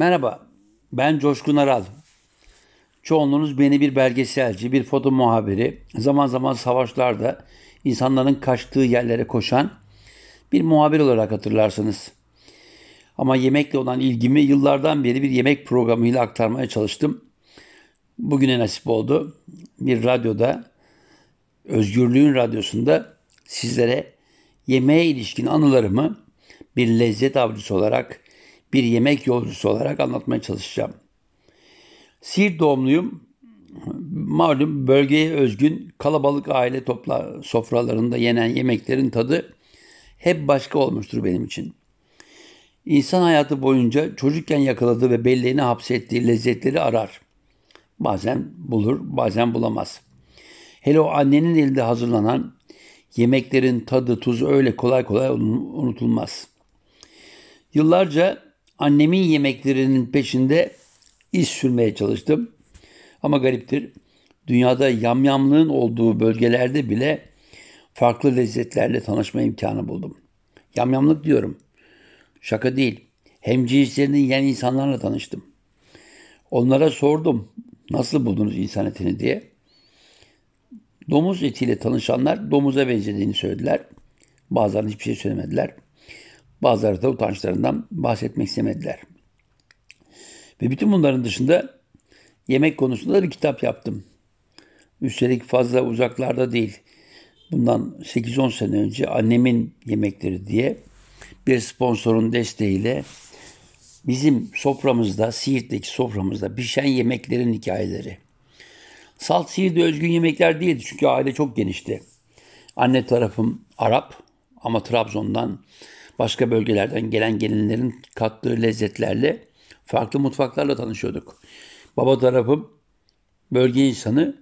Merhaba, ben Coşkun Aral. Çoğunluğunuz beni bir belgeselci, bir foto muhabiri, zaman zaman savaşlarda insanların kaçtığı yerlere koşan bir muhabir olarak hatırlarsınız. Ama yemekle olan ilgimi yıllardan beri bir yemek programıyla aktarmaya çalıştım. Bugüne nasip oldu. Bir radyoda, Özgürlüğün Radyosu'nda sizlere yemeğe ilişkin anılarımı bir lezzet avcısı olarak bir yemek yolcusu olarak anlatmaya çalışacağım. Siirt doğumluyum. Malum bölgeye özgün kalabalık aile topla sofralarında yenen yemeklerin tadı hep başka olmuştur benim için. İnsan hayatı boyunca çocukken yakaladığı ve belleğine hapsettiği lezzetleri arar. Bazen bulur, bazen bulamaz. Hele o annenin elinde hazırlanan yemeklerin tadı, tuzu öyle kolay kolay unutulmaz. Yıllarca annemin yemeklerinin peşinde iz sürmeye çalıştım. Ama gariptir. Dünyada yamyamlığın olduğu bölgelerde bile farklı lezzetlerle tanışma imkanı buldum. Yamyamlık diyorum. Şaka değil. Hem cinslerini yiyen insanlarla tanıştım. Onlara sordum. Nasıl buldunuz insan etini diye. Domuz etiyle tanışanlar domuza benzediğini söylediler. Bazıları hiçbir şey söylemediler. Bazıları da utançlarından bahsetmek istemediler. Ve bütün bunların dışında yemek konusunda da bir kitap yaptım. Üstelik fazla uzaklarda değil. Bundan 8-10 sene önce annemin yemekleri diye bir sponsorun desteğiyle bizim soframızda, Siirt'teki soframızda pişen yemeklerin hikayeleri. Salt Siirt'e özgün yemekler değildi çünkü aile çok genişti. Anne tarafım Arap ama Trabzon'dan başka bölgelerden gelen gelinlerin kattığı lezzetlerle farklı mutfaklarla tanışıyorduk. Baba tarafım bölge insanı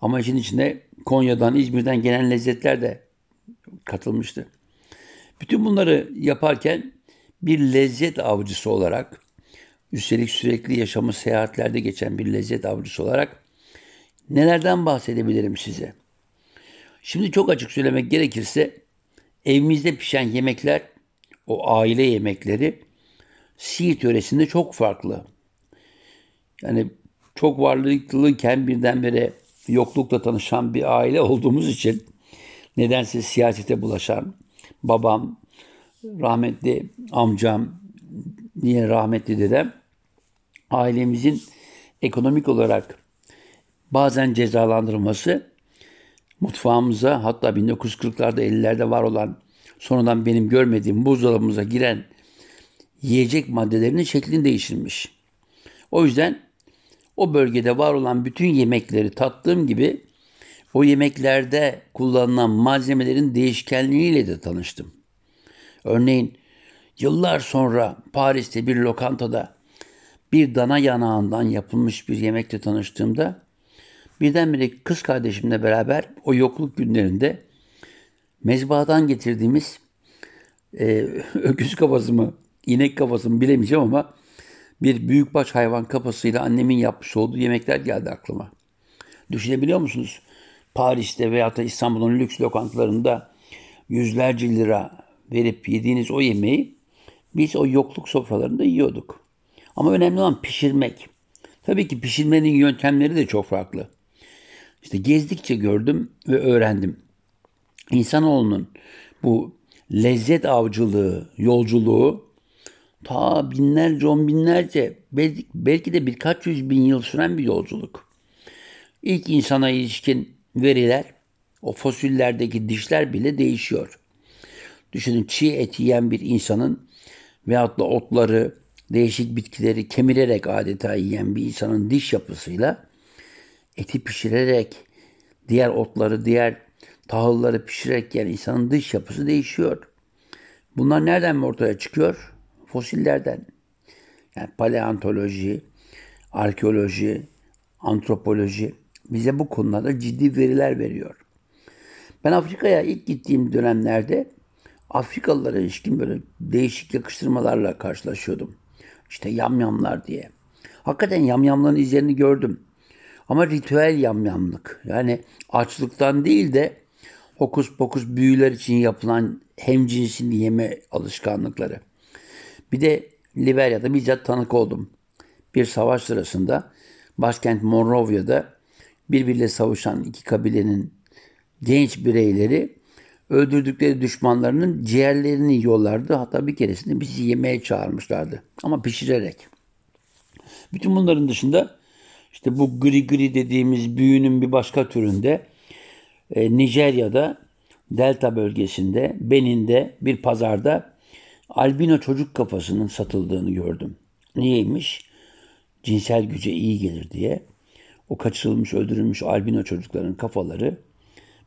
ama işin içine Konya'dan, İzmir'den gelen lezzetler de katılmıştı. Bütün bunları yaparken bir lezzet avcısı olarak, üstelik sürekli yaşamı seyahatlerde geçen bir lezzet avcısı olarak nelerden bahsedebilirim size? Şimdi çok açık söylemek gerekirse evimizde pişen yemekler o aile yemekleri Siirt yöresinde çok farklı. Yani çok varlıklıyken birdenbire yoklukla tanışan bir aile olduğumuz için nedense siyasete bulaşan babam, rahmetli amcam, niye rahmetli dedem ailemizin ekonomik olarak bazen cezalandırılması mutfağımıza hatta 1940'larda 50'lerde var olan sonradan benim görmediğim buzdolabımıza giren yiyecek maddelerinin şeklini değiştirmiş. O yüzden o bölgede var olan bütün yemekleri tattığım gibi o yemeklerde kullanılan malzemelerin değişkenliğiyle de tanıştım. Örneğin yıllar sonra Paris'te bir lokantada bir dana yanağından yapılmış bir yemekle tanıştığımda birdenbire kız kardeşimle beraber o yokluk günlerinde mezbahadan getirdiğimiz e, öküz kafası mı, inek kafası mı bilemeyeceğim ama bir büyükbaş hayvan kafasıyla annemin yapmış olduğu yemekler geldi aklıma. Düşünebiliyor musunuz? Paris'te veya da İstanbul'un lüks lokantalarında yüzlerce lira verip yediğiniz o yemeği biz o yokluk sofralarında yiyorduk. Ama önemli olan pişirmek. Tabii ki pişirmenin yöntemleri de çok farklı. İşte gezdikçe gördüm ve öğrendim. İnsanoğlunun bu lezzet avcılığı, yolculuğu ta binlerce, on binlerce, belki, de birkaç yüz bin yıl süren bir yolculuk. İlk insana ilişkin veriler, o fosillerdeki dişler bile değişiyor. Düşünün çiğ et yiyen bir insanın veyahut da otları, değişik bitkileri kemirerek adeta yiyen bir insanın diş yapısıyla eti pişirerek, diğer otları, diğer tahılları pişirerek yani insanın dış yapısı değişiyor. Bunlar nereden mi ortaya çıkıyor? Fosillerden. Yani paleontoloji, arkeoloji, antropoloji bize bu konularda ciddi veriler veriyor. Ben Afrika'ya ilk gittiğim dönemlerde Afrikalılara ilişkin böyle değişik yakıştırmalarla karşılaşıyordum. İşte yamyamlar diye. Hakikaten yamyamların izlerini gördüm. Ama ritüel yamyamlık. Yani açlıktan değil de hokus pokus büyüler için yapılan hemcinsini yeme alışkanlıkları. Bir de Liberya'da bizzat tanık oldum. Bir savaş sırasında başkent Monrovia'da birbiriyle savuşan iki kabilenin genç bireyleri öldürdükleri düşmanlarının ciğerlerini yiyorlardı. Hatta bir keresinde bizi yemeğe çağırmışlardı. Ama pişirerek. Bütün bunların dışında işte bu gri gri dediğimiz büyünün bir başka türünde e, Nijerya'da Delta bölgesinde Benin'de bir pazarda albino çocuk kafasının satıldığını gördüm. Niyeymiş? Cinsel güce iyi gelir diye. O kaçırılmış, öldürülmüş albino çocukların kafaları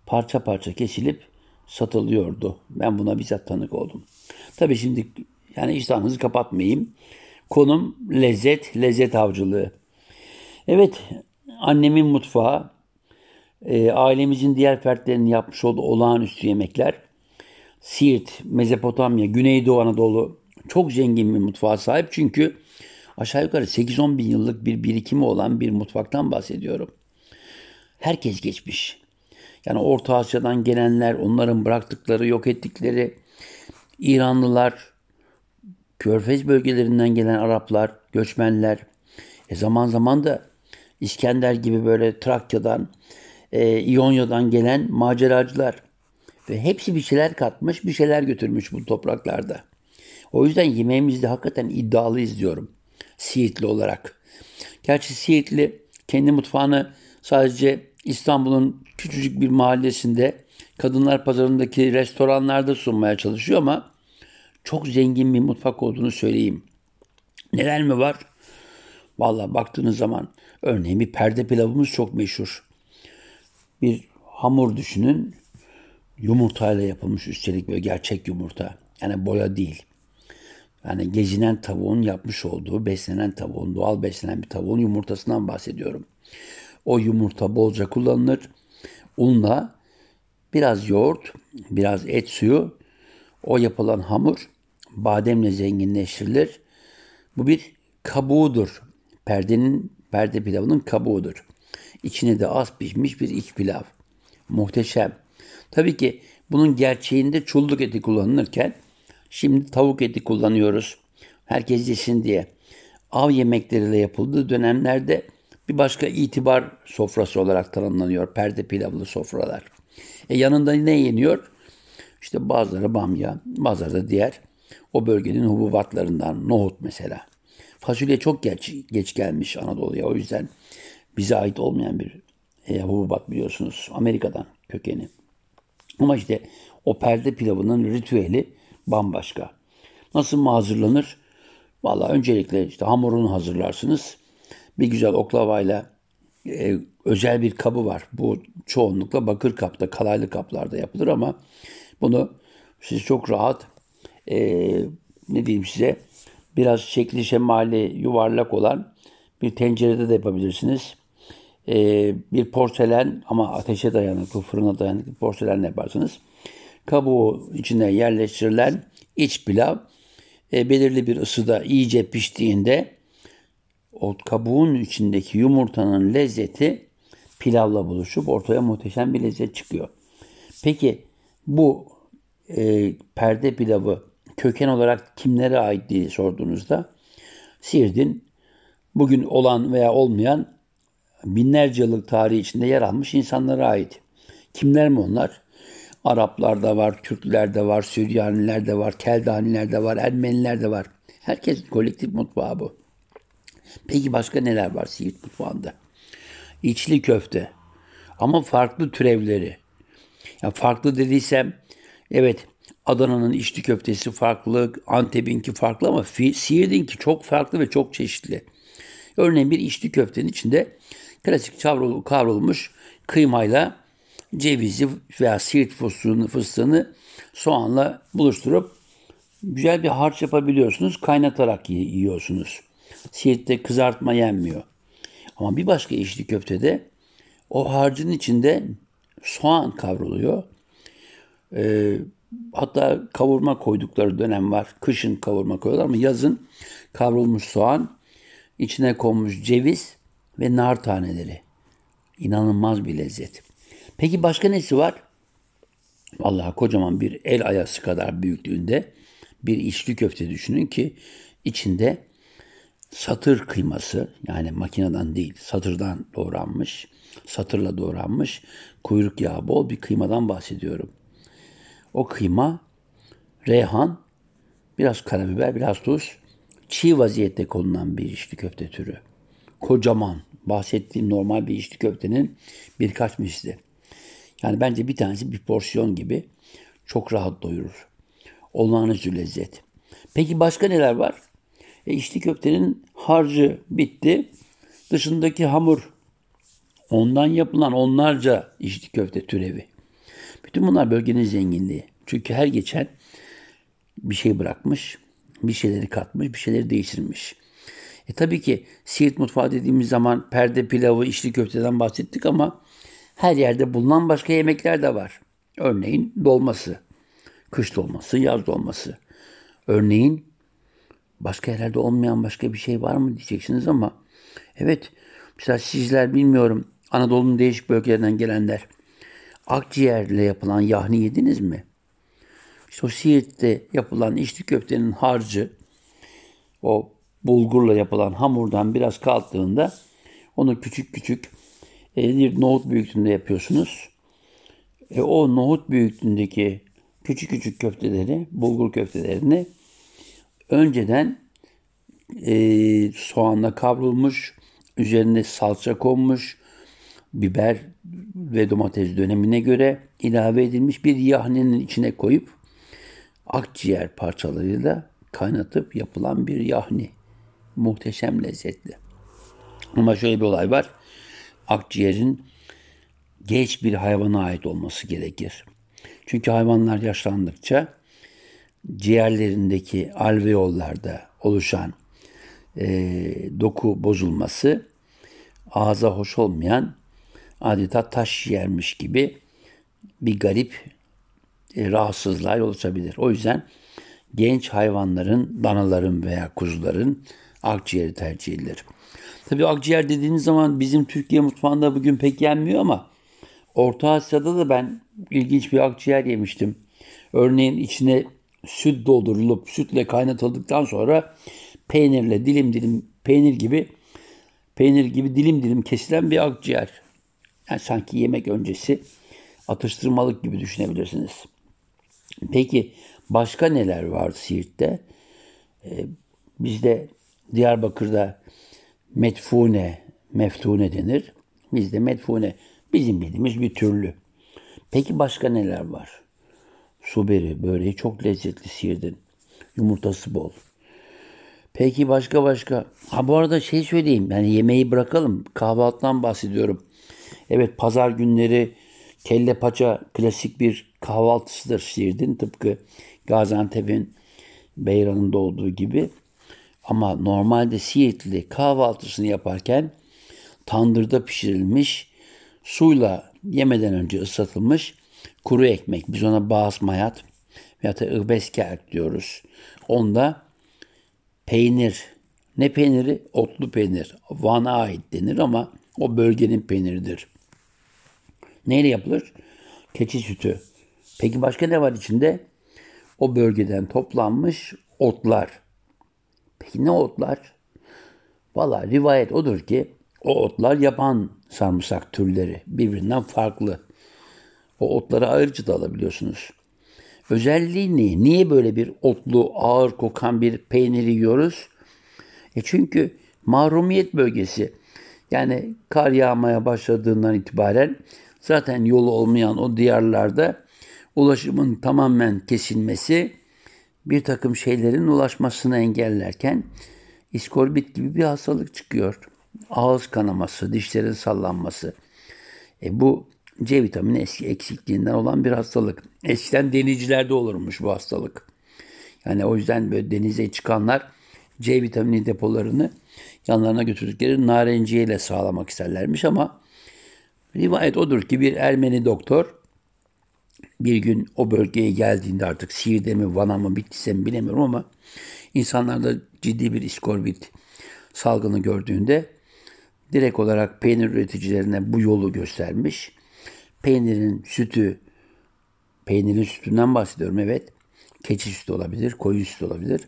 parça parça kesilip satılıyordu. Ben buna bizzat tanık oldum. Tabii şimdi yani iştahınızı kapatmayayım. Konum lezzet, lezzet avcılığı. Evet, annemin mutfağı, e, ailemizin diğer fertlerinin yapmış olduğu olağanüstü yemekler, Siirt, Mezopotamya, Güneydoğu Anadolu çok zengin bir mutfağa sahip. Çünkü aşağı yukarı 8-10 bin yıllık bir birikimi olan bir mutfaktan bahsediyorum. Herkes geçmiş. Yani Orta Asya'dan gelenler, onların bıraktıkları, yok ettikleri İranlılar, Körfez bölgelerinden gelen Araplar, göçmenler, e zaman zaman da İskender gibi böyle Trakya'dan, e, İonya'dan gelen maceracılar. Ve hepsi bir şeyler katmış, bir şeyler götürmüş bu topraklarda. O yüzden yemeğimizde hakikaten iddialıyız diyorum. Siirtli olarak. Gerçi Siirtli kendi mutfağını sadece İstanbul'un küçücük bir mahallesinde kadınlar pazarındaki restoranlarda sunmaya çalışıyor ama çok zengin bir mutfak olduğunu söyleyeyim. Neler mi var? Valla baktığınız zaman örneğin bir perde pilavımız çok meşhur. Bir hamur düşünün. Yumurtayla yapılmış üstelik böyle gerçek yumurta. Yani boya değil. Yani gezinen tavuğun yapmış olduğu, beslenen tavuğun, doğal beslenen bir tavuğun yumurtasından bahsediyorum. O yumurta bolca kullanılır. Unla biraz yoğurt, biraz et suyu, o yapılan hamur bademle zenginleştirilir. Bu bir kabuğudur. Perdenin, perde pilavının kabuğudur. İçine de az pişmiş bir iç pilav. Muhteşem. Tabii ki bunun gerçeğinde çulluk eti kullanılırken şimdi tavuk eti kullanıyoruz. Herkes yesin diye. Av yemekleriyle yapıldığı dönemlerde bir başka itibar sofrası olarak tanımlanıyor perde pilavlı sofralar. E yanında ne yeniyor? İşte bazıları bamya, bazıları da diğer o bölgenin hububatlarından nohut mesela. Fasulye çok geç, geç gelmiş Anadolu'ya o yüzden bize ait olmayan bir e, hububat biliyorsunuz Amerika'dan kökeni. Ama işte o perde pilavının ritüeli bambaşka. Nasıl mı hazırlanır? Valla öncelikle işte hamurunu hazırlarsınız bir güzel oklavayla e, özel bir kabı var. Bu çoğunlukla bakır kapta, kalaylı kaplarda yapılır ama bunu siz çok rahat e, ne diyeyim size biraz şekli şemali yuvarlak olan bir tencerede de yapabilirsiniz. E, bir porselen ama ateşe dayanıklı, fırına dayanıklı porselen yaparsınız. Kabuğu içine yerleştirilen iç pilav e, belirli bir ısıda iyice piştiğinde o kabuğun içindeki yumurtanın lezzeti pilavla buluşup ortaya muhteşem bir lezzet çıkıyor. Peki bu e, perde pilavı köken olarak kimlere ait diye sorduğunuzda Siirt'in bugün olan veya olmayan binlerce yıllık tarihi içinde yer almış insanlara ait. Kimler mi onlar? Araplar da var, Türkler de var, Süryaniler de var, Keldaniler de var, Ermeniler de var. Herkes kolektif mutfağı bu. Peki başka neler var Siirt mutfağında? İçli köfte. Ama farklı türevleri. Ya farklı dediysem evet Adana'nın içli köftesi farklı, Antep'inki farklı ama Siirt'inki çok farklı ve çok çeşitli. Örneğin bir içli köftenin içinde klasik kavrulmuş kıymayla cevizi veya Siirt fıstığını, fıstığını soğanla buluşturup güzel bir harç yapabiliyorsunuz. Kaynatarak yiyorsunuz. Siirt'te kızartma yenmiyor. Ama bir başka içli köftede o harcın içinde soğan kavruluyor. Ee, hatta kavurma koydukları dönem var. Kışın kavurma koyuyorlar ama yazın kavrulmuş soğan, içine konmuş ceviz ve nar taneleri. İnanılmaz bir lezzet. Peki başka nesi var? Vallahi kocaman bir el ayası kadar büyüklüğünde bir içli köfte düşünün ki içinde satır kıyması yani makineden değil satırdan doğranmış, satırla doğranmış kuyruk yağı bol bir kıymadan bahsediyorum. O kıyma reyhan, biraz karabiber, biraz tuz, çiğ vaziyette konulan bir içli köfte türü. Kocaman, bahsettiğim normal bir içli köftenin birkaç misli. Yani bence bir tanesi bir porsiyon gibi çok rahat doyurur. Olağanüstü lezzet. Peki başka neler var? E içli köftenin harcı bitti. Dışındaki hamur ondan yapılan onlarca içli köfte türevi. Bütün bunlar bölgenin zenginliği. Çünkü her geçen bir şey bırakmış, bir şeyleri katmış, bir şeyleri değiştirmiş. E tabii ki Siirt mutfağı dediğimiz zaman perde pilavı, içli köfteden bahsettik ama her yerde bulunan başka yemekler de var. Örneğin dolması, kış dolması, yaz dolması. Örneğin başka yerlerde olmayan başka bir şey var mı diyeceksiniz ama evet mesela sizler bilmiyorum Anadolu'nun değişik bölgelerinden gelenler akciğerle yapılan yahni yediniz mi? İşte o Siirt'te yapılan içli köftenin harcı o bulgurla yapılan hamurdan biraz kaldığında onu küçük küçük e, bir nohut büyüklüğünde yapıyorsunuz. E, o nohut büyüklüğündeki küçük küçük köfteleri, bulgur köftelerini önceden e, soğanla kavrulmuş, üzerine salça konmuş, biber ve domates dönemine göre ilave edilmiş bir yahninin içine koyup akciğer parçalarıyla kaynatıp yapılan bir yahni. Muhteşem lezzetli. Ama şöyle bir olay var. Akciğerin geç bir hayvana ait olması gerekir. Çünkü hayvanlar yaşlandıkça ciğerlerindeki alveollarda oluşan e, doku bozulması ağza hoş olmayan adeta taş yermiş gibi bir garip e, rahatsızlığa yol açabilir. O yüzden genç hayvanların, danaların veya kuzuların akciğeri tercih edilir. Tabii akciğer dediğiniz zaman bizim Türkiye mutfağında bugün pek yenmiyor ama Orta Asya'da da ben ilginç bir akciğer yemiştim. Örneğin içine süt doldurulup sütle kaynatıldıktan sonra peynirle dilim dilim peynir gibi peynir gibi dilim dilim kesilen bir akciğer. Yani sanki yemek öncesi atıştırmalık gibi düşünebilirsiniz. Peki başka neler var Siirt'te? Ee, bizde Diyarbakır'da metfune, meftune denir. Bizde metfune bizim bildiğimiz bir türlü. Peki başka neler var? Suberi, böreği çok lezzetli Siirt'in. Yumurtası bol. Peki başka başka. Ha bu arada şey söyleyeyim. Yani yemeği bırakalım. Kahvaltıdan bahsediyorum. Evet pazar günleri kelle paça klasik bir kahvaltısıdır Siirt'in. Tıpkı Gaziantep'in Beyran'ında olduğu gibi. Ama normalde Siirtli kahvaltısını yaparken tandırda pişirilmiş, suyla yemeden önce ıslatılmış kuru ekmek. Biz ona basmayat veya da ıhbeskerk diyoruz. Onda peynir, ne peyniri? Otlu peynir. Van'a ait denir ama o bölgenin peyniridir. Neyle yapılır? Keçi sütü. Peki başka ne var içinde? O bölgeden toplanmış otlar. Peki ne otlar? Valla rivayet odur ki o otlar yaban sarımsak türleri birbirinden farklı. O otları ayrıca da alabiliyorsunuz. Özelliği ne? Niye böyle bir otlu, ağır kokan bir peyniri yiyoruz? E çünkü mahrumiyet bölgesi. Yani kar yağmaya başladığından itibaren zaten yolu olmayan o diyarlarda ulaşımın tamamen kesilmesi bir takım şeylerin ulaşmasını engellerken iskorbit gibi bir hastalık çıkıyor. Ağız kanaması, dişlerin sallanması. E bu C vitamini eski eksikliğinden olan bir hastalık. Eskiden denizcilerde olurmuş bu hastalık. Yani o yüzden böyle denize çıkanlar C vitamini depolarını yanlarına götürdükleri narenciye ile sağlamak isterlermiş ama rivayet odur ki bir Ermeni doktor bir gün o bölgeye geldiğinde artık Siirt'e mi Van'a mı bittiyse mi bilemiyorum ama insanlarda ciddi bir iskorbit salgını gördüğünde direkt olarak peynir üreticilerine bu yolu göstermiş. Peynirin sütü, peynirin sütünden bahsediyorum evet. Keçi sütü olabilir, koyun sütü olabilir.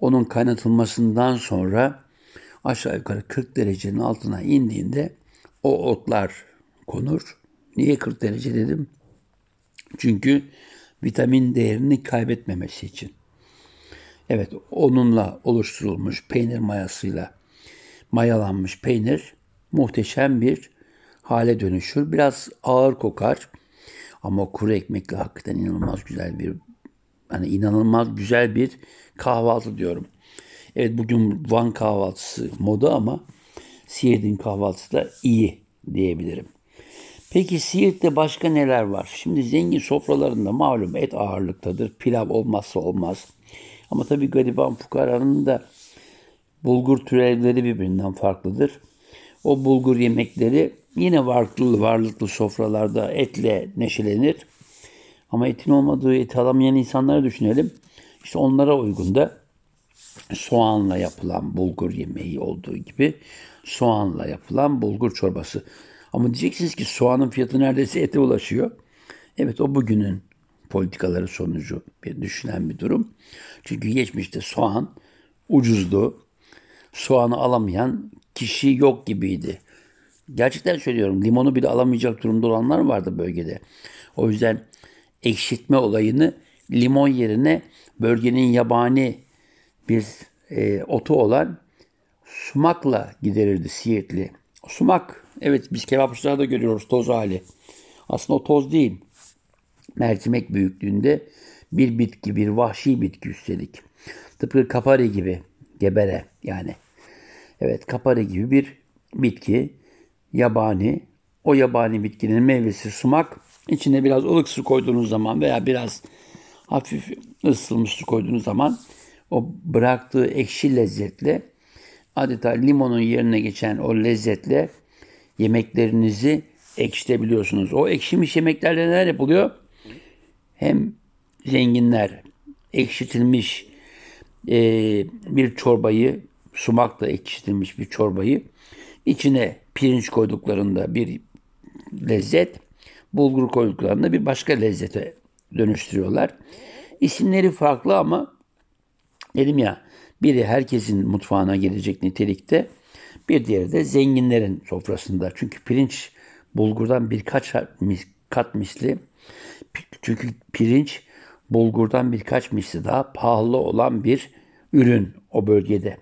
Onun kaynatılmasından sonra aşağı yukarı 40 derecenin altına indiğinde o otlar konur. Niye 40 derece dedim? Çünkü vitamin değerini kaybetmemesi için. Evet onunla oluşturulmuş peynir mayasıyla mayalanmış peynir muhteşem bir hale dönüşür. Biraz ağır kokar ama kuru ekmekle hakikaten inanılmaz güzel bir hani inanılmaz güzel bir kahvaltı diyorum. Evet bugün Van kahvaltısı moda ama Siirt'in kahvaltısı da iyi diyebilirim. Peki Siirt'te başka neler var? Şimdi zengin sofralarında malum et ağırlıktadır. Pilav olmazsa olmaz. Ama tabii gariban fukaranın da bulgur türevleri birbirinden farklıdır. O bulgur yemekleri yine varlıklı varlıklı sofralarda etle neşelenir. Ama etin olmadığı eti alamayan insanları düşünelim. İşte onlara uygun da soğanla yapılan bulgur yemeği olduğu gibi soğanla yapılan bulgur çorbası. Ama diyeceksiniz ki soğanın fiyatı neredeyse ete ulaşıyor. Evet o bugünün politikaları sonucu bir düşünen bir durum. Çünkü geçmişte soğan ucuzdu. Soğanı alamayan kişi yok gibiydi. Gerçekten söylüyorum limonu bile alamayacak durumda olanlar vardı bölgede. O yüzden ekşitme olayını limon yerine bölgenin yabani bir e, otu olan sumakla giderirdi Siirtli. Sumak, evet biz kebapçılarda görüyoruz toz hali. Aslında o toz değil. Mercimek büyüklüğünde bir bitki, bir vahşi bitki üstelik. Tıpkı kapari gibi, gebere yani. Evet kapari gibi bir bitki, yabani. O yabani bitkinin meyvesi sumak. İçine biraz ılık su koyduğunuz zaman veya biraz hafif ısıtılmış su koyduğunuz zaman o bıraktığı ekşi lezzetle adeta limonun yerine geçen o lezzetle yemeklerinizi ekşitebiliyorsunuz. O ekşimiş yemeklerle neler yapılıyor? Hem zenginler ekşitilmiş e, bir çorbayı, sumakla ekşitilmiş bir çorbayı içine pirinç koyduklarında bir lezzet, bulgur koyduklarında bir başka lezzete dönüştürüyorlar. İsimleri farklı ama dedim ya biri herkesin mutfağına gelecek nitelikte bir diğeri de zenginlerin sofrasında. Çünkü pirinç bulgurdan birkaç kat misli çünkü pirinç bulgurdan birkaç misli daha pahalı olan bir ürün o bölgede.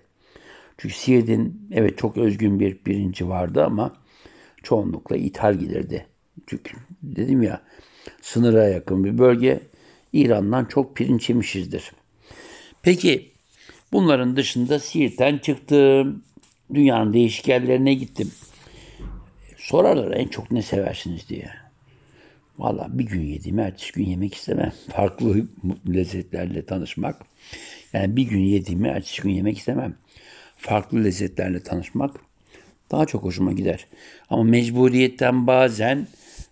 Çünkü Siirt'in evet çok özgün bir pirinci vardı ama çoğunlukla ithal gelirdi. Çünkü dedim ya sınıra yakın bir bölge İran'dan çok pirinç yemişizdir. Peki bunların dışında Siirt'ten çıktım. Dünyanın değişik yerlerine gittim. Sorarlar en çok ne seversiniz diye. Valla bir gün yediğimi ertesi gün yemek istemem. Farklı lezzetlerle tanışmak. Yani bir gün yediğimi ertesi gün yemek istemem. Farklı lezzetlerle tanışmak daha çok hoşuma gider. Ama mecburiyetten bazen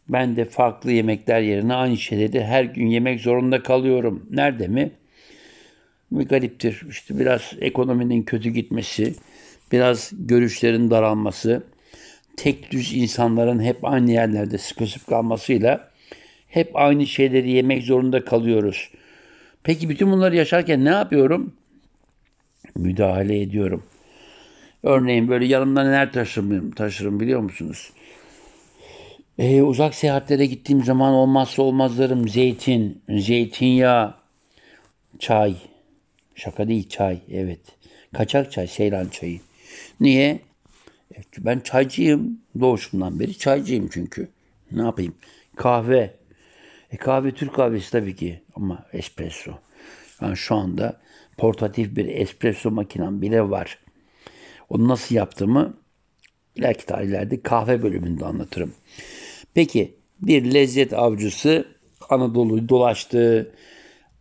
ben de farklı yemekler yerine aynı şeyleri her gün yemek zorunda kalıyorum. Nerede mi? Bir gariptir. İşte biraz ekonominin kötü gitmesi, biraz görüşlerin daralması, tek düz insanların hep aynı yerlerde sıkışıp kalmasıyla hep aynı şeyleri yemek zorunda kalıyoruz. Peki bütün bunları yaşarken ne yapıyorum? Müdahale ediyorum. Örneğin böyle yanımda neler taşırım, taşırım biliyor musunuz? Ee, uzak seyahatlere gittiğim zaman olmazsa olmazlarım zeytin, zeytinyağı, çay. Şaka değil çay, evet. Kaçak çay, Seylan çayı. Niye? Evet, ben çaycıyım. Doğuşumdan beri çaycıyım çünkü. Ne yapayım? Kahve. E kahve Türk kahvesi tabii ki ama espresso. Yani şu anda portatif bir espresso makinem bile var. Onu nasıl yaptığımı ileriki tarihlerde kahve bölümünde anlatırım. Peki bir lezzet avcısı Anadolu'yu dolaştı.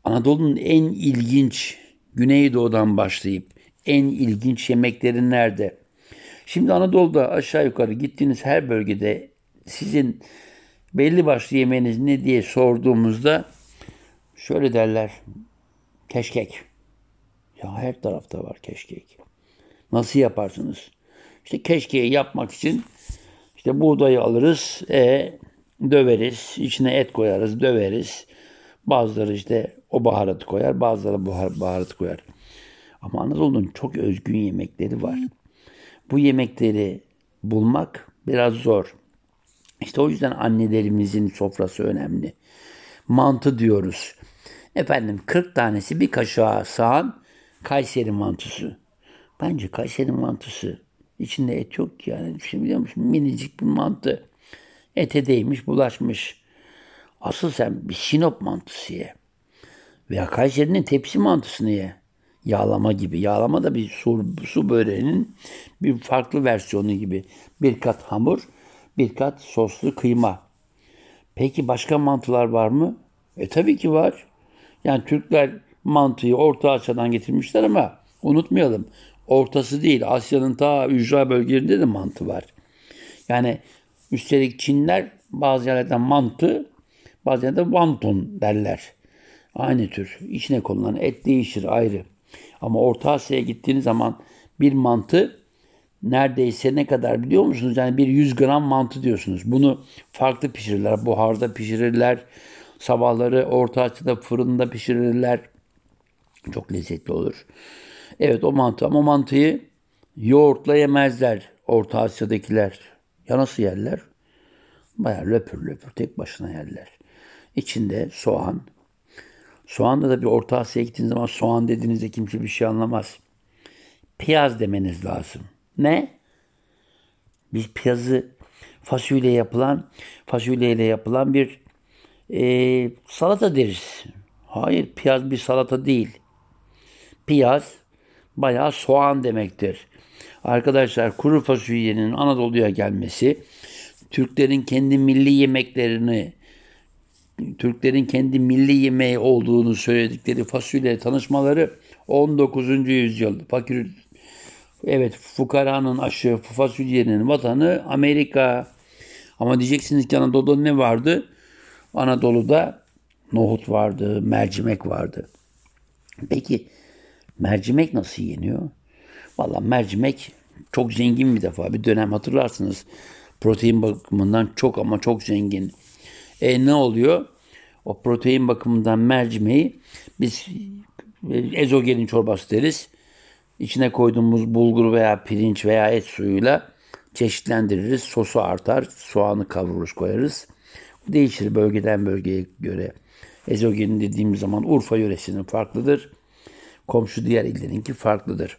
Anadolu'nun en ilginç Güneydoğu'dan başlayıp en ilginç yemekleri nerede? Şimdi Anadolu'da aşağı yukarı gittiğiniz her bölgede sizin belli başlı yemeğiniz ne diye sorduğumuzda şöyle derler. Keşkek. Ya her tarafta var keşkek. Nasıl yaparsınız? İşte keşkeği yapmak için işte buğdayı alırız, e, döveriz, içine et koyarız, döveriz. Bazıları işte o baharatı koyar, bazıları buhar, baharatı koyar. Ama Anadolu'nun çok özgün yemekleri var. Bu yemekleri bulmak biraz zor. İşte o yüzden annelerimizin sofrası önemli. Mantı diyoruz. Efendim 40 tanesi bir kaşığa sağan Kayseri mantısı. Bence Kayseri mantısı içinde et yok ki yani. Şimdi biliyor musun? Minicik bir mantı. Ete değmiş, bulaşmış. Asıl sen bir Sinop mantısı ye. Veya Kayseri'nin tepsi mantısını ye. Yağlama gibi. Yağlama da bir su, su böreğinin bir farklı versiyonu gibi. Bir kat hamur, bir kat soslu kıyma. Peki başka mantılar var mı? E tabii ki var. Yani Türkler mantıyı Orta Asya'dan getirmişler ama unutmayalım. Ortası değil Asya'nın ta ücra bölgelerinde de mantı var. Yani üstelik Çinler bazı yerlerden mantı bazı yerlerde wonton derler. Aynı tür. İçine konulan et değişir ayrı. Ama Orta Asya'ya gittiğiniz zaman bir mantı neredeyse ne kadar biliyor musunuz? Yani bir 100 gram mantı diyorsunuz. Bunu farklı pişirirler. Buharda pişirirler. Sabahları Orta Asya'da fırında pişirirler. Çok lezzetli olur. Evet o mantı ama mantıyı yoğurtla yemezler Orta Asya'dakiler. Ya nasıl yerler? Baya löpür löpür tek başına yerler. İçinde soğan. Soğanda da bir Orta Asya'ya gittiğiniz zaman soğan dediğinizde kimse bir şey anlamaz. Piyaz demeniz lazım. Ne? Biz piyazı fasulye yapılan, fasulyeyle yapılan bir e, salata deriz. Hayır, piyaz bir salata değil. Piyaz bayağı soğan demektir. Arkadaşlar kuru fasulyenin Anadolu'ya gelmesi, Türklerin kendi milli yemeklerini, Türklerin kendi milli yemeği olduğunu söyledikleri fasulye tanışmaları 19. yüzyıl. Fakir, evet fukaranın aşı fasulyenin vatanı Amerika. Ama diyeceksiniz ki Anadolu'da ne vardı? Anadolu'da nohut vardı, mercimek vardı. Peki mercimek nasıl yeniyor? Valla mercimek çok zengin bir defa. Bir dönem hatırlarsınız. Protein bakımından çok ama çok zengin. E ne oluyor? O protein bakımından mercimeği biz e, ezogelin çorbası deriz. İçine koyduğumuz bulgur veya pirinç veya et suyuyla çeşitlendiririz. Sosu artar. Soğanı kavururuz koyarız. Değişir bölgeden bölgeye göre. Ezogelin dediğimiz zaman Urfa yöresinin farklıdır. Komşu diğer illerinki farklıdır.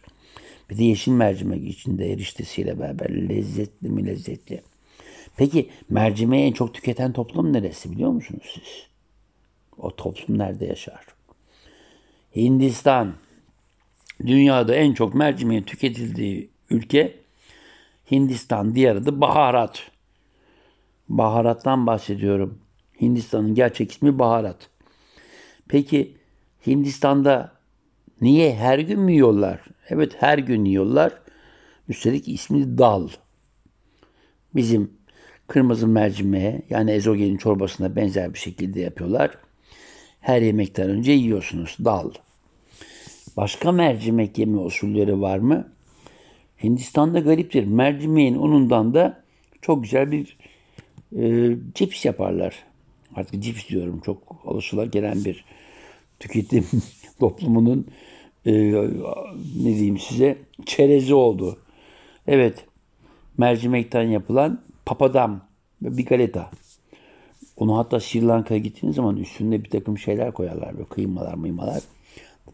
Bir de yeşil mercimek içinde eriştesiyle beraber lezzetli mi lezzetli. Peki mercimeği en çok tüketen toplum neresi biliyor musunuz siz? O toplum nerede yaşar? Hindistan. Dünyada en çok mercimeğin tüketildiği ülke Hindistan. Diğer adı baharat. Baharattan bahsediyorum. Hindistan'ın gerçek ismi baharat. Peki Hindistan'da niye her gün mü yiyorlar? Evet her gün yiyorlar. Üstelik ismi dal. Bizim kırmızı mercimeğe yani ezogelin çorbasına benzer bir şekilde yapıyorlar. Her yemekten önce yiyorsunuz dal. Başka mercimek yeme usulleri var mı? Hindistan'da gariptir. Mercimeğin unundan da çok güzel bir e, cips yaparlar. Artık cips diyorum çok alışıla gelen bir tüketim toplumunun e, ne diyeyim size çerezi oldu. Evet mercimekten yapılan papadam ve bir galeta. Onu hatta Sri Lanka'ya gittiğiniz zaman üstünde bir takım şeyler koyarlar. Böyle kıymalar mıymalar.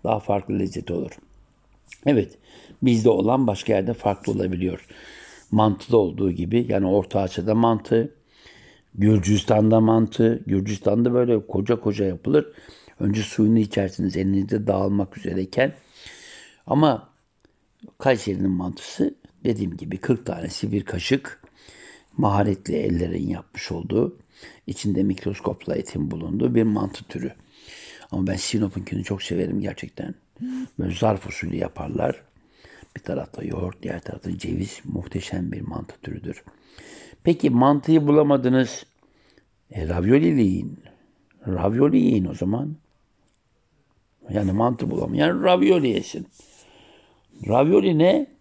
Daha farklı lezzet olur. Evet bizde olan başka yerde farklı olabiliyor. Mantıda olduğu gibi yani Orta Asya'da mantı, Gürcistan'da mantı, Gürcistan'da böyle koca koca yapılır. Önce suyunu içersiniz elinizde dağılmak üzereyken. Ama Kayseri'nin mantısı dediğim gibi 40 tanesi bir kaşık maharetli ellerin yapmış olduğu içinde mikroskopla etin bulunduğu bir mantı türü. Ama ben Sinop'unkini çok severim gerçekten. Böyle zarf usulü yaparlar. Bir tarafta yoğurt, diğer tarafta ceviz. Muhteşem bir mantı türüdür. Peki mantıyı bulamadınız. E, ravioli yiyin. Ravioli yiyin o zaman. Yani mantı bulamayan ravioli yesin. Ravioli ne?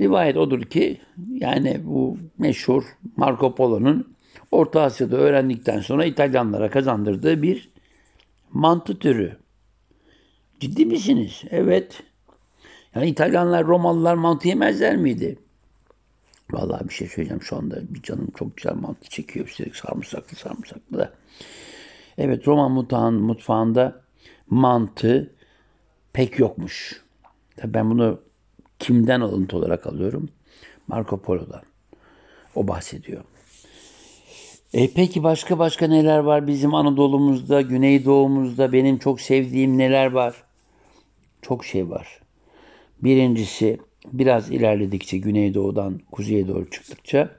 Rivayet odur ki yani bu meşhur Marco Polo'nun Orta Asya'da öğrendikten sonra İtalyanlara kazandırdığı bir mantı türü. Ciddi misiniz? Evet. Yani İtalyanlar, Romalılar mantı yemezler miydi? Vallahi bir şey söyleyeceğim şu anda. Bir canım çok güzel mantı çekiyor. Üstelik sarımsaklı sarımsaklı da. Evet Roma mutfağın, mutfağında mantı pek yokmuş. Tabii ben bunu kimden alıntı olarak alıyorum? Marco Polo'dan. O bahsediyor. E peki başka başka neler var bizim Anadolu'muzda, Güneydoğu'muzda benim çok sevdiğim neler var? Çok şey var. Birincisi biraz ilerledikçe Güneydoğu'dan kuzeye doğru çıktıkça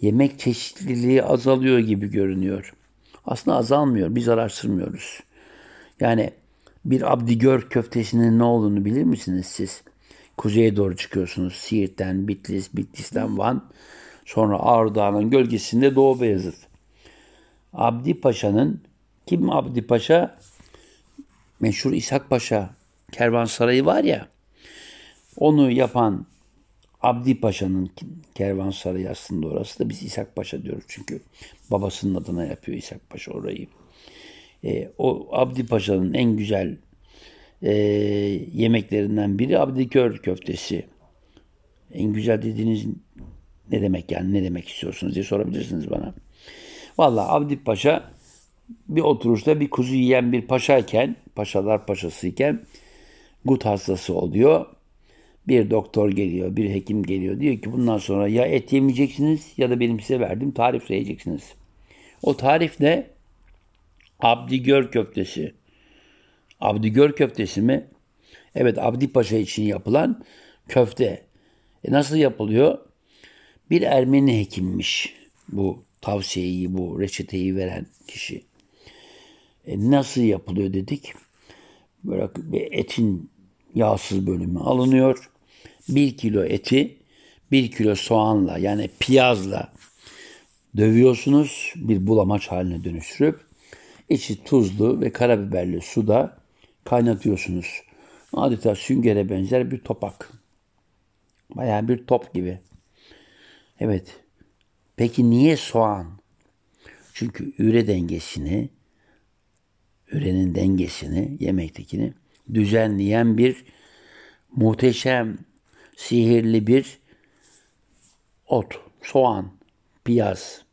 yemek çeşitliliği azalıyor gibi görünüyor. Aslında azalmıyor. Biz araştırmıyoruz. Yani bir Abdigör köftesinin ne olduğunu bilir misiniz siz? Kuzeye doğru çıkıyorsunuz. Siirt'ten, Bitlis, Bitlis'ten Van. Sonra Ağrı Dağı'nın gölgesinde Doğu Beyazıt. Abdi Paşa'nın, kim Abdi Paşa? Meşhur İshak Paşa kervansarayı var ya, onu yapan Abdi Paşa'nın kervansarayı aslında orası da biz İshak Paşa diyoruz çünkü babasının adına yapıyor İshak Paşa orayı. E, o Abdi Paşa'nın en güzel e, yemeklerinden biri Abdikör köftesi. En güzel dediğiniz ne demek yani ne demek istiyorsunuz diye sorabilirsiniz bana. Valla Abdi Paşa bir oturuşta bir kuzu yiyen bir paşayken, paşalar paşasıyken gut hastası oluyor. Bir doktor geliyor, bir hekim geliyor. Diyor ki bundan sonra ya et yemeyeceksiniz ya da benim size verdiğim tarifle yiyeceksiniz. O tarif ne? Abdigör köftesi. Abdigör köftesi mi? Evet Abdi Paşa için yapılan köfte. E nasıl yapılıyor? Bir Ermeni hekimmiş bu tavsiyeyi, bu reçeteyi veren kişi. E nasıl yapılıyor dedik. Böyle etin yağsız bölümü alınıyor. Bir kilo eti bir kilo soğanla yani piyazla dövüyorsunuz. Bir bulamaç haline dönüştürüp içi tuzlu ve karabiberli suda kaynatıyorsunuz. Adeta süngere benzer bir topak. Bayağı bir top gibi. Evet. Peki niye soğan? Çünkü üre dengesini, ürenin dengesini, yemektekini düzenleyen bir muhteşem, sihirli bir ot, soğan, piyaz.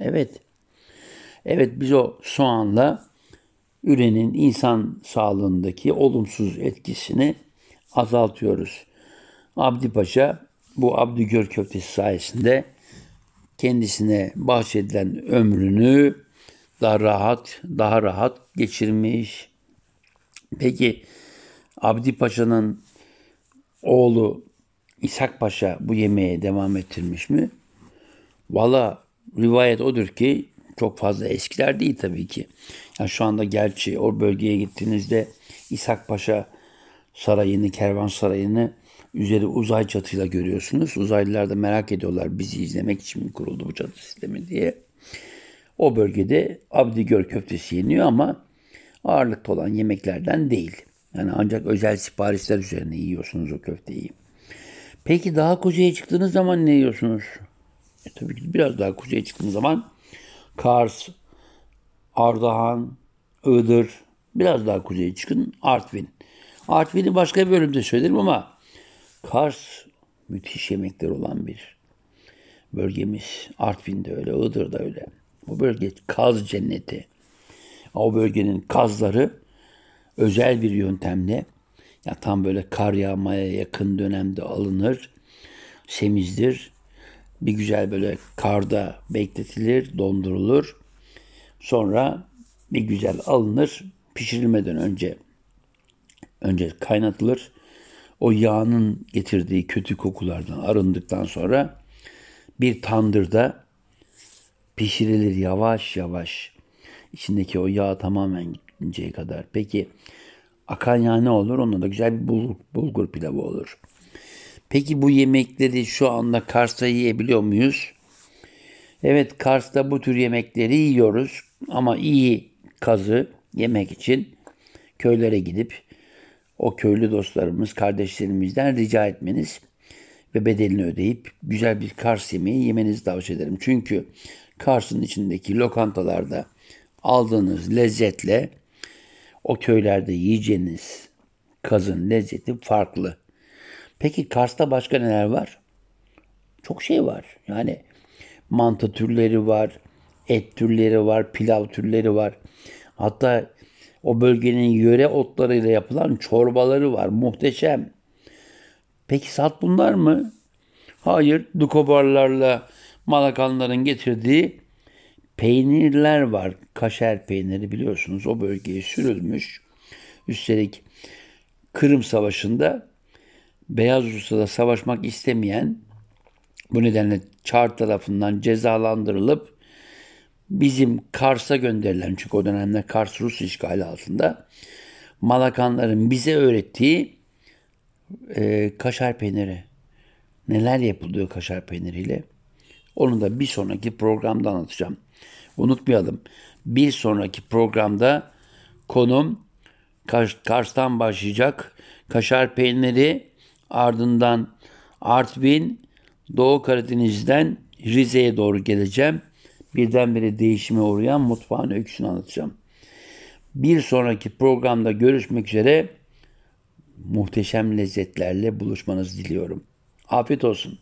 Evet. Evet biz o soğanla ürenin insan sağlığındaki olumsuz etkisini azaltıyoruz. Abdi Paşa bu Abdügör köftesi sayesinde kendisine bahşedilen ömrünü daha rahat, daha rahat geçirmiş. Peki Abdi Paşa'nın oğlu İshak Paşa bu yemeğe devam ettirmiş mi? Valla rivayet odur ki çok fazla eskiler değil tabii ki. Yani şu anda gerçi o bölgeye gittiğinizde İshak Paşa sarayını, kervan sarayını üzeri uzay çatıyla görüyorsunuz. Uzaylılar da merak ediyorlar bizi izlemek için mi kuruldu bu çatı sistemi diye. O bölgede Abdigör köftesi yeniyor ama ağırlıkta olan yemeklerden değil. Yani ancak özel siparişler üzerine yiyorsunuz o köfteyi. Peki daha kuzeye çıktığınız zaman ne yiyorsunuz? E, tabii ki biraz daha kuzeye çıktığınız zaman Kars, Ardahan, Iğdır, biraz daha kuzeye çıkın Artvin. Artvin'i başka bir bölümde söylerim ama Kars müthiş yemekler olan bir bölgemiz. Artvin'de öyle, Iğdır'da öyle. Bu bölge kaz cenneti. O bölgenin kazları özel bir yöntemle ya tam böyle kar yağmaya yakın dönemde alınır, semizdir. Bir güzel böyle karda bekletilir, dondurulur. Sonra bir güzel alınır, pişirilmeden önce önce kaynatılır. O yağının getirdiği kötü kokulardan arındıktan sonra bir tandırda pişirilir yavaş yavaş. İçindeki o yağ tamamen gidinceye kadar. Peki akan yağ ne olur? Onunla da güzel bir bulgur, bulgur pilavı olur. Peki bu yemekleri şu anda Kars'ta yiyebiliyor muyuz? Evet Kars'ta bu tür yemekleri yiyoruz ama iyi kazı yemek için köylere gidip o köylü dostlarımız, kardeşlerimizden rica etmeniz ve bedelini ödeyip güzel bir Kars yemeği yemenizi tavsiye ederim. Çünkü Kars'ın içindeki lokantalarda aldığınız lezzetle o köylerde yiyeceğiniz kazın lezzeti farklı. Peki Kars'ta başka neler var? Çok şey var. Yani mantı türleri var, et türleri var, pilav türleri var. Hatta o bölgenin yöre otlarıyla yapılan çorbaları var. Muhteşem. Peki sat bunlar mı? Hayır. Dukobarlarla Malakanların getirdiği peynirler var. Kaşer peyniri biliyorsunuz o bölgeye sürülmüş. Üstelik Kırım Savaşı'nda Beyaz Rusya'da savaşmak istemeyen bu nedenle Çar tarafından cezalandırılıp bizim Kars'a gönderilen çünkü o dönemde Kars Rus işgali altında Malakanların bize öğrettiği e, kaşar peyniri. Neler yapılıyor kaşar peyniriyle? Onu da bir sonraki programda anlatacağım. Unutmayalım. Bir sonraki programda konum Kars'tan başlayacak. Kaşar peyniri ardından Artvin, Doğu Karadeniz'den Rize'ye doğru geleceğim. Birdenbire değişime uğrayan mutfağın öyküsünü anlatacağım. Bir sonraki programda görüşmek üzere muhteşem lezzetlerle buluşmanızı diliyorum. Afiyet olsun.